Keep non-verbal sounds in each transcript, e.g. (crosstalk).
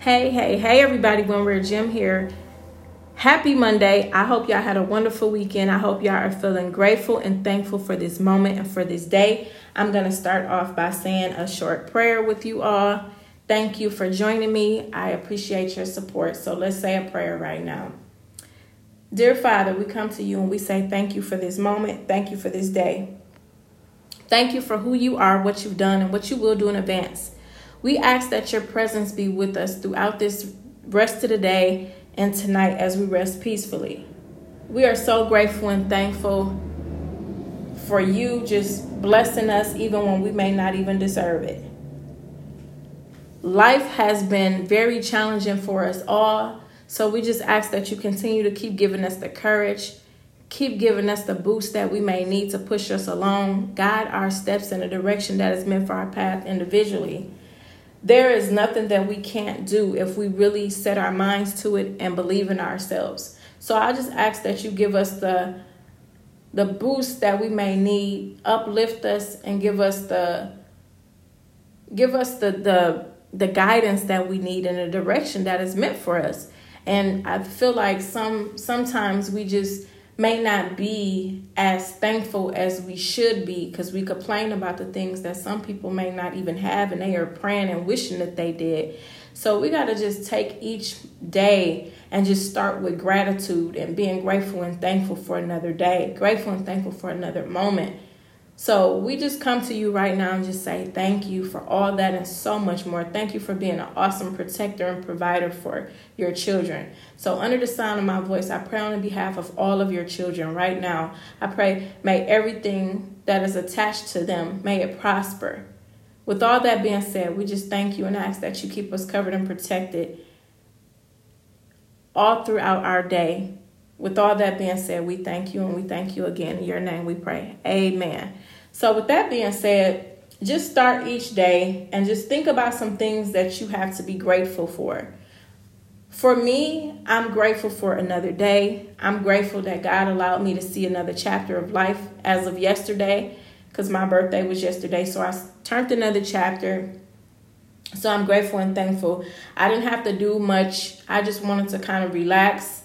Hey, hey, hey, everybody. When we're Jim here. Happy Monday. I hope y'all had a wonderful weekend. I hope y'all are feeling grateful and thankful for this moment and for this day. I'm going to start off by saying a short prayer with you all. Thank you for joining me. I appreciate your support. So let's say a prayer right now. Dear Father, we come to you and we say thank you for this moment. Thank you for this day. Thank you for who you are, what you've done, and what you will do in advance. We ask that your presence be with us throughout this rest of the day and tonight as we rest peacefully. We are so grateful and thankful for you just blessing us even when we may not even deserve it. Life has been very challenging for us all, so we just ask that you continue to keep giving us the courage, keep giving us the boost that we may need to push us along, guide our steps in a direction that is meant for our path individually there is nothing that we can't do if we really set our minds to it and believe in ourselves. So I just ask that you give us the the boost that we may need, uplift us and give us the give us the the the guidance that we need in a direction that is meant for us. And I feel like some sometimes we just may not be as thankful as we should be because we complain about the things that some people may not even have and they are praying and wishing that they did. So we got to just take each day and just start with gratitude and being grateful and thankful for another day, grateful and thankful for another moment. So we just come to you right now and just say thank you for all that and so much more. Thank you for being an awesome protector and provider for your children. So under the sound of my voice, I pray on behalf of all of your children right now. I pray may everything that is attached to them, may it prosper. With all that being said, we just thank you and ask that you keep us covered and protected all throughout our day. With all that being said, we thank you and we thank you again. In your name we pray. Amen. So, with that being said, just start each day and just think about some things that you have to be grateful for. For me, I'm grateful for another day. I'm grateful that God allowed me to see another chapter of life as of yesterday because my birthday was yesterday. So I turned another chapter. So I'm grateful and thankful. I didn't have to do much. I just wanted to kind of relax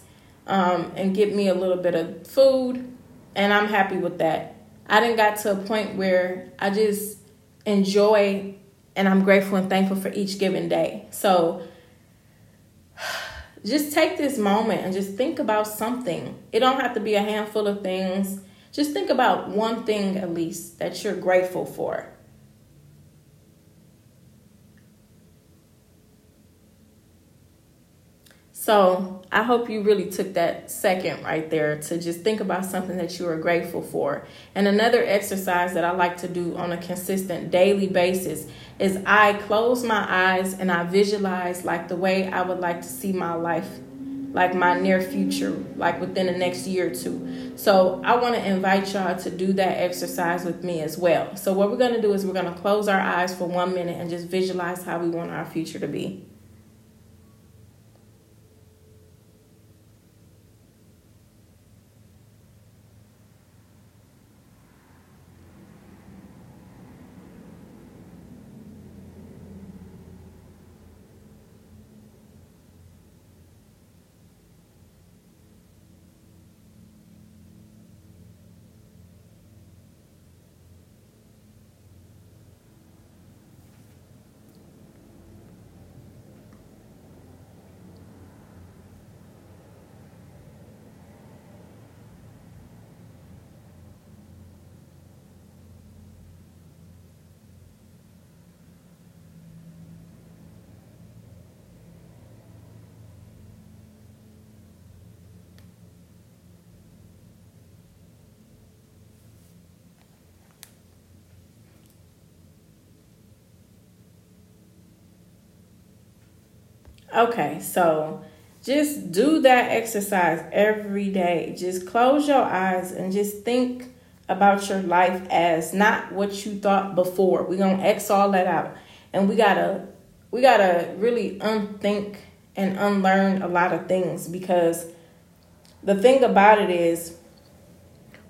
um, and get me a little bit of food. And I'm happy with that. I didn't got to a point where I just enjoy and I'm grateful and thankful for each given day. So (sighs) just take this moment and just think about something. It don't have to be a handful of things. Just think about one thing at least that you're grateful for. So I hope you really took that second right there to just think about something that you are grateful for. And another exercise that I like to do on a consistent daily basis is I close my eyes and I visualize like the way I would like to see my life, like my near future, like within the next year or two. So I want to invite y'all to do that exercise with me as well. So what we're going to do is we're going to close our eyes for one minute and just visualize how we want our future to be. Okay, so just do that exercise every day. Just close your eyes and just think about your life as not what you thought before. We're gonna X all that out. And we gotta we gotta really unthink and unlearn a lot of things because the thing about it is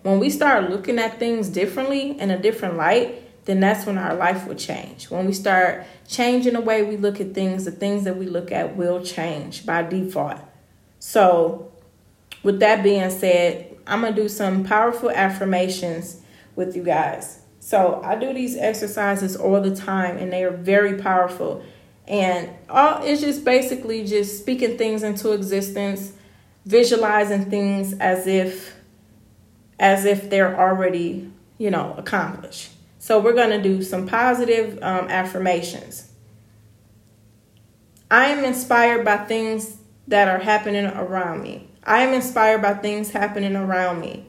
when we start looking at things differently in a different light, then that's when our life will change. When we start changing the way we look at things, the things that we look at will change by default. So, with that being said, I'm going to do some powerful affirmations with you guys. So, I do these exercises all the time and they are very powerful. And all it's just basically just speaking things into existence, visualizing things as if as if they're already, you know, accomplished. So we're going to do some positive um, affirmations. I am inspired by things that are happening around me. I am inspired by things happening around me.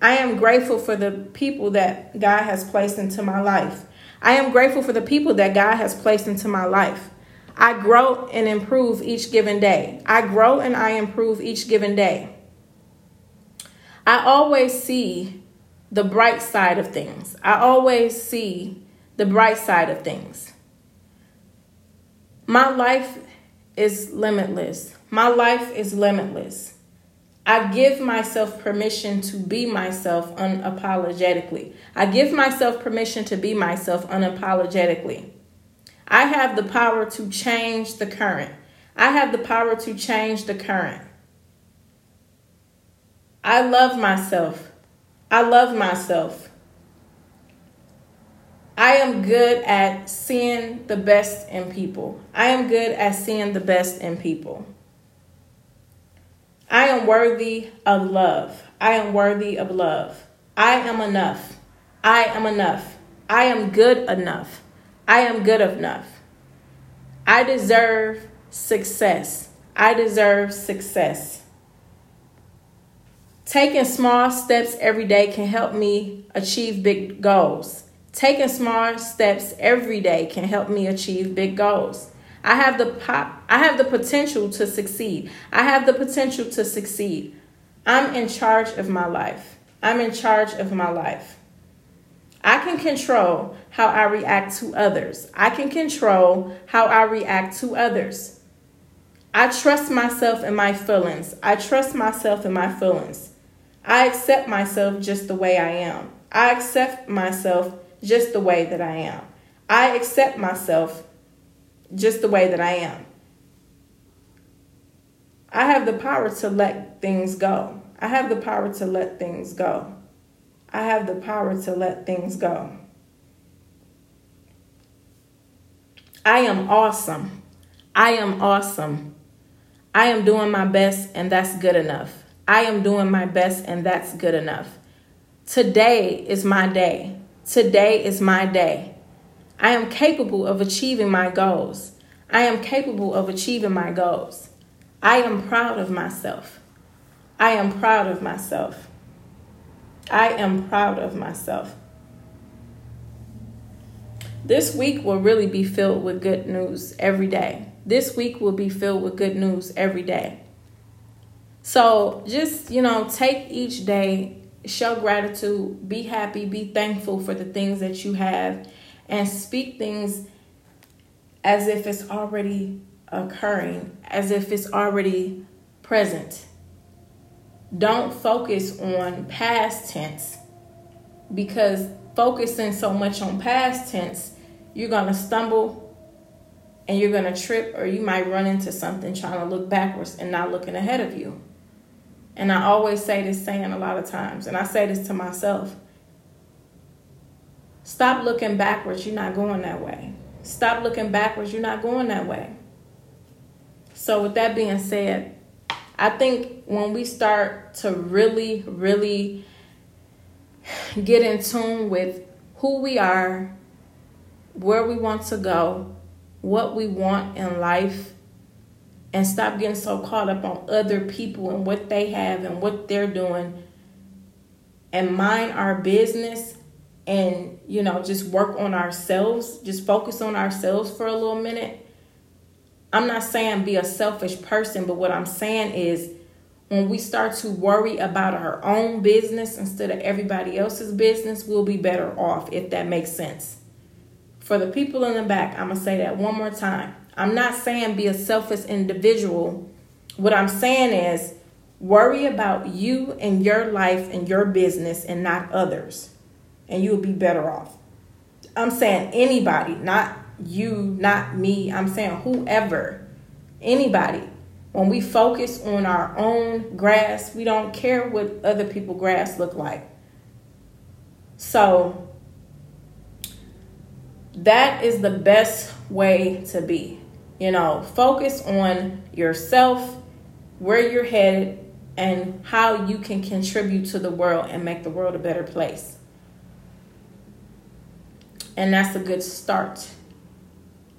I am grateful for the people that God has placed into my life. I am grateful for the people that God has placed into my life. I grow and improve each given day. I grow and I improve each given day. I always see the bright side of things. I always see the bright side of things. My life is limitless. My life is limitless. I give myself permission to be myself unapologetically. I give myself permission to be myself unapologetically. I have the power to change the current. I have the power to change the current. I love myself. I love myself. I am good at seeing the best in people. I am good at seeing the best in people. I am worthy of love. I am worthy of love. I am enough. I am enough. I am good enough. I am good enough. I deserve success. I deserve success. Taking small steps every day can help me achieve big goals. Taking small steps every day can help me achieve big goals. I have the pop I have the potential to succeed. I have the potential to succeed. I'm in charge of my life. I'm in charge of my life. I can control how I react to others. I can control how I react to others. I trust myself and my feelings. I trust myself and my feelings. I accept myself just the way I am. I accept myself just the way that I am. I accept myself just the way that I am. I have the power to let things go. I have the power to let things go. I have the power to let things go. I am awesome. I am awesome. I am doing my best, and that's good enough. I am doing my best and that's good enough. Today is my day. Today is my day. I am capable of achieving my goals. I am capable of achieving my goals. I am proud of myself. I am proud of myself. I am proud of myself. This week will really be filled with good news every day. This week will be filled with good news every day. So just, you know, take each day, show gratitude, be happy, be thankful for the things that you have, and speak things as if it's already occurring, as if it's already present. Don't focus on past tense because focusing so much on past tense, you're going to stumble and you're going to trip, or you might run into something trying to look backwards and not looking ahead of you. And I always say this saying a lot of times, and I say this to myself stop looking backwards, you're not going that way. Stop looking backwards, you're not going that way. So, with that being said, I think when we start to really, really get in tune with who we are, where we want to go, what we want in life, and stop getting so caught up on other people and what they have and what they're doing and mind our business and you know just work on ourselves just focus on ourselves for a little minute. I'm not saying be a selfish person but what i'm saying is when we start to worry about our own business instead of everybody else's business we'll be better off if that makes sense. For the people in the back i'm to say that one more time I'm not saying be a selfish individual. What I'm saying is worry about you and your life and your business and not others, and you'll be better off. I'm saying anybody, not you, not me. I'm saying whoever, anybody. When we focus on our own grass, we don't care what other people' grass look like. So that is the best way to be. You know, focus on yourself, where you're headed, and how you can contribute to the world and make the world a better place. And that's a good start.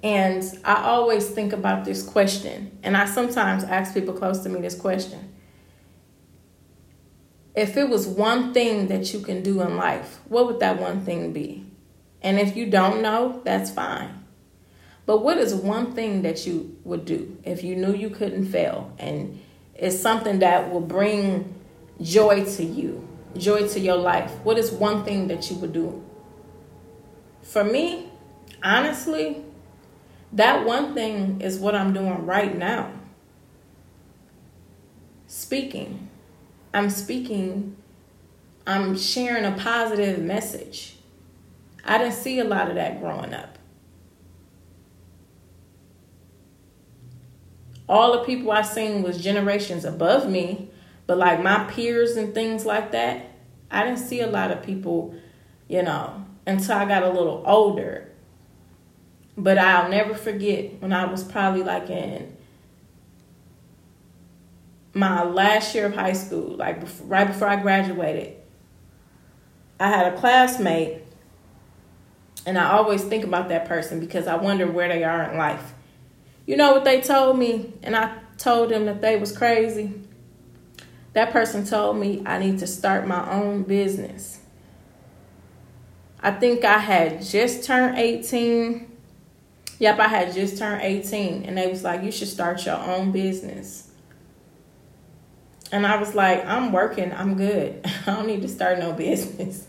And I always think about this question, and I sometimes ask people close to me this question. If it was one thing that you can do in life, what would that one thing be? And if you don't know, that's fine. But what is one thing that you would do if you knew you couldn't fail and it's something that will bring joy to you, joy to your life? What is one thing that you would do? For me, honestly, that one thing is what I'm doing right now. Speaking. I'm speaking, I'm sharing a positive message. I didn't see a lot of that growing up. All the people I seen was generations above me, but like my peers and things like that, I didn't see a lot of people, you know, until I got a little older. But I'll never forget when I was probably like in my last year of high school, like right before I graduated. I had a classmate, and I always think about that person because I wonder where they are in life. You know what they told me, and I told them that they was crazy. That person told me I need to start my own business. I think I had just turned 18 Yep, I had just turned 18 and they was like, you should start your own business. And I was like, I'm working, I'm good. (laughs) I don't need to start no (laughs) business.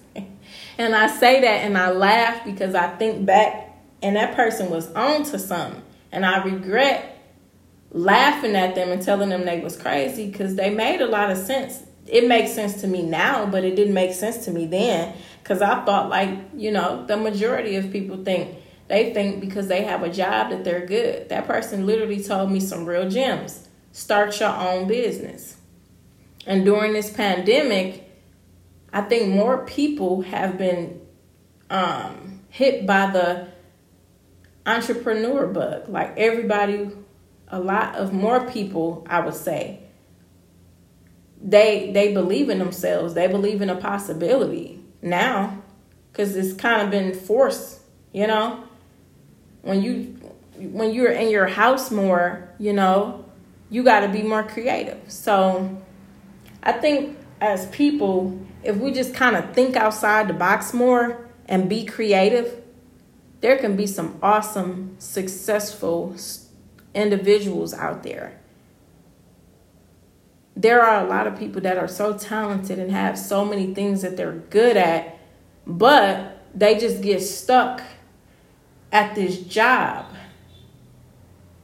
and I say that and I laugh because I think back and that person was on to something. And I regret laughing at them and telling them they was crazy because they made a lot of sense. It makes sense to me now, but it didn't make sense to me then because I thought like, you know, the majority of people think they think because they have a job that they're good. That person literally told me some real gems. Start your own business. And during this pandemic, I think more people have been um, hit by the entrepreneur bug. Like everybody, a lot of more people, I would say, they they believe in themselves. They believe in a possibility now, because it's kind of been forced, you know when you when you're in your house more, you know, you got to be more creative. So I think as people, if we just kind of think outside the box more and be creative, there can be some awesome, successful individuals out there. There are a lot of people that are so talented and have so many things that they're good at, but they just get stuck at this job.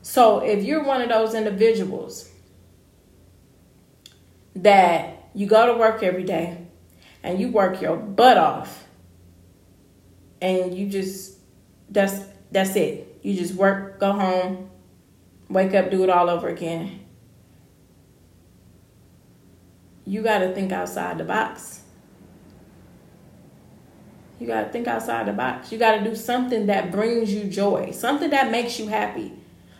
So if you're one of those individuals that you go to work every day and you work your butt off and you just that's that's it. You just work, go home, wake up, do it all over again. You got to think outside the box. You got to think outside the box. You got to do something that brings you joy, something that makes you happy.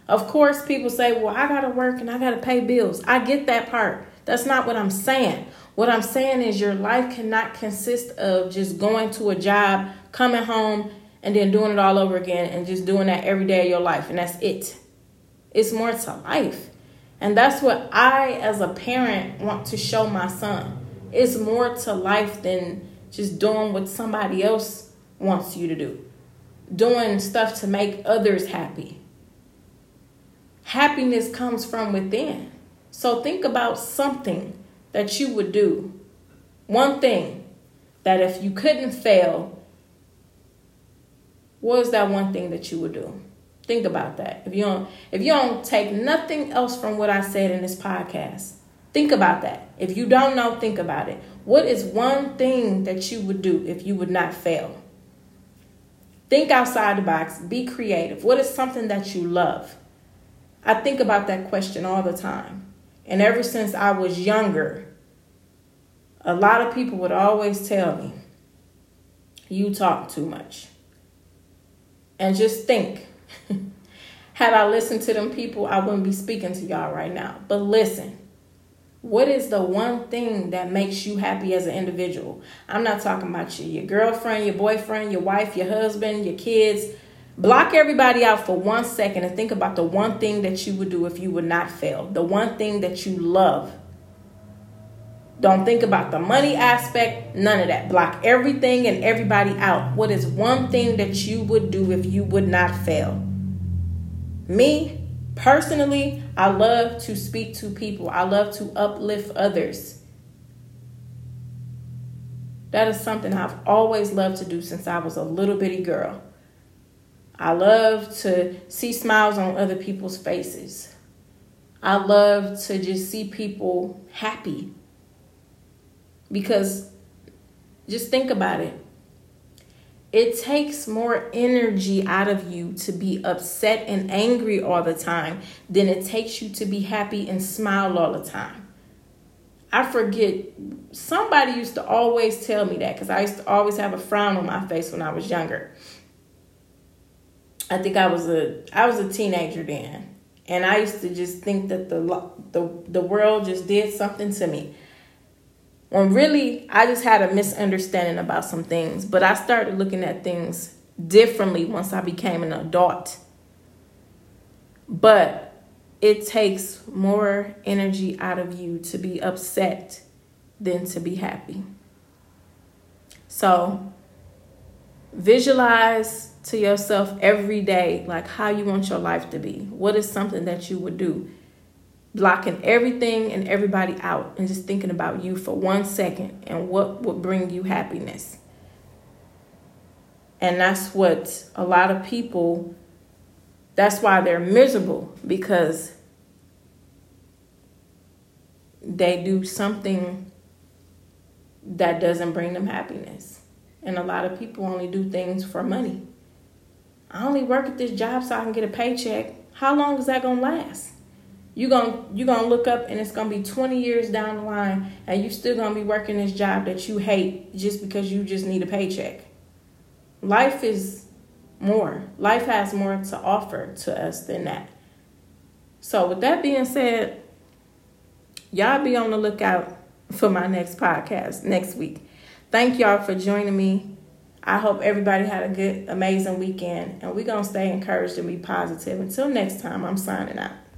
Of course, people say, well, I got to work and I got to pay bills. I get that part. That's not what I'm saying. What I'm saying is your life cannot consist of just going to a job, coming home, and then doing it all over again and just doing that every day of your life. And that's it. It's more to life. And that's what I, as a parent, want to show my son. It's more to life than just doing what somebody else wants you to do, doing stuff to make others happy. Happiness comes from within. So think about something that you would do. One thing that if you couldn't fail, what is that one thing that you would do? Think about that. If you don't if you don't take nothing else from what I said in this podcast, think about that. If you don't know, think about it. What is one thing that you would do if you would not fail? Think outside the box, be creative. What is something that you love? I think about that question all the time. And ever since I was younger, a lot of people would always tell me, You talk too much. And just think, had I listened to them people, I wouldn't be speaking to y'all right now. But listen, what is the one thing that makes you happy as an individual? I'm not talking about you, your girlfriend, your boyfriend, your wife, your husband, your kids. Block everybody out for one second and think about the one thing that you would do if you would not fail. The one thing that you love. Don't think about the money aspect, none of that. Block everything and everybody out. What is one thing that you would do if you would not fail? Me, personally, I love to speak to people, I love to uplift others. That is something I've always loved to do since I was a little bitty girl. I love to see smiles on other people's faces. I love to just see people happy because just think about it. It takes more energy out of you to be upset and angry all the time than it takes you to be happy and smile all the time. I forget, somebody used to always tell me that because I used to always have a frown on my face when I was younger. I think I was a I was a teenager then, and I used to just think that the the the world just did something to me when really I just had a misunderstanding about some things, but I started looking at things differently once I became an adult. But it takes more energy out of you to be upset than to be happy. So visualize to yourself every day like how you want your life to be. What is something that you would do? Blocking everything and everybody out and just thinking about you for one second and what would bring you happiness. And that's what a lot of people, that's why they're miserable because they do something that doesn't bring them happiness. And a lot of people only do things for money. I only work at this job so I can get a paycheck. How long is that going to last? You're gonna you're gonna look up and it's gonna be 20 years down the line and you still gonna be working this job that you hate just because you just need a paycheck. Life is more. Life has more to offer to us than that. So with that being said y'all be on the lookout for my next podcast next week. Thank y'all for joining me. I hope everybody had a good amazing weekend and we're gonna stay encouraged and be positive. Until next time i'm signing out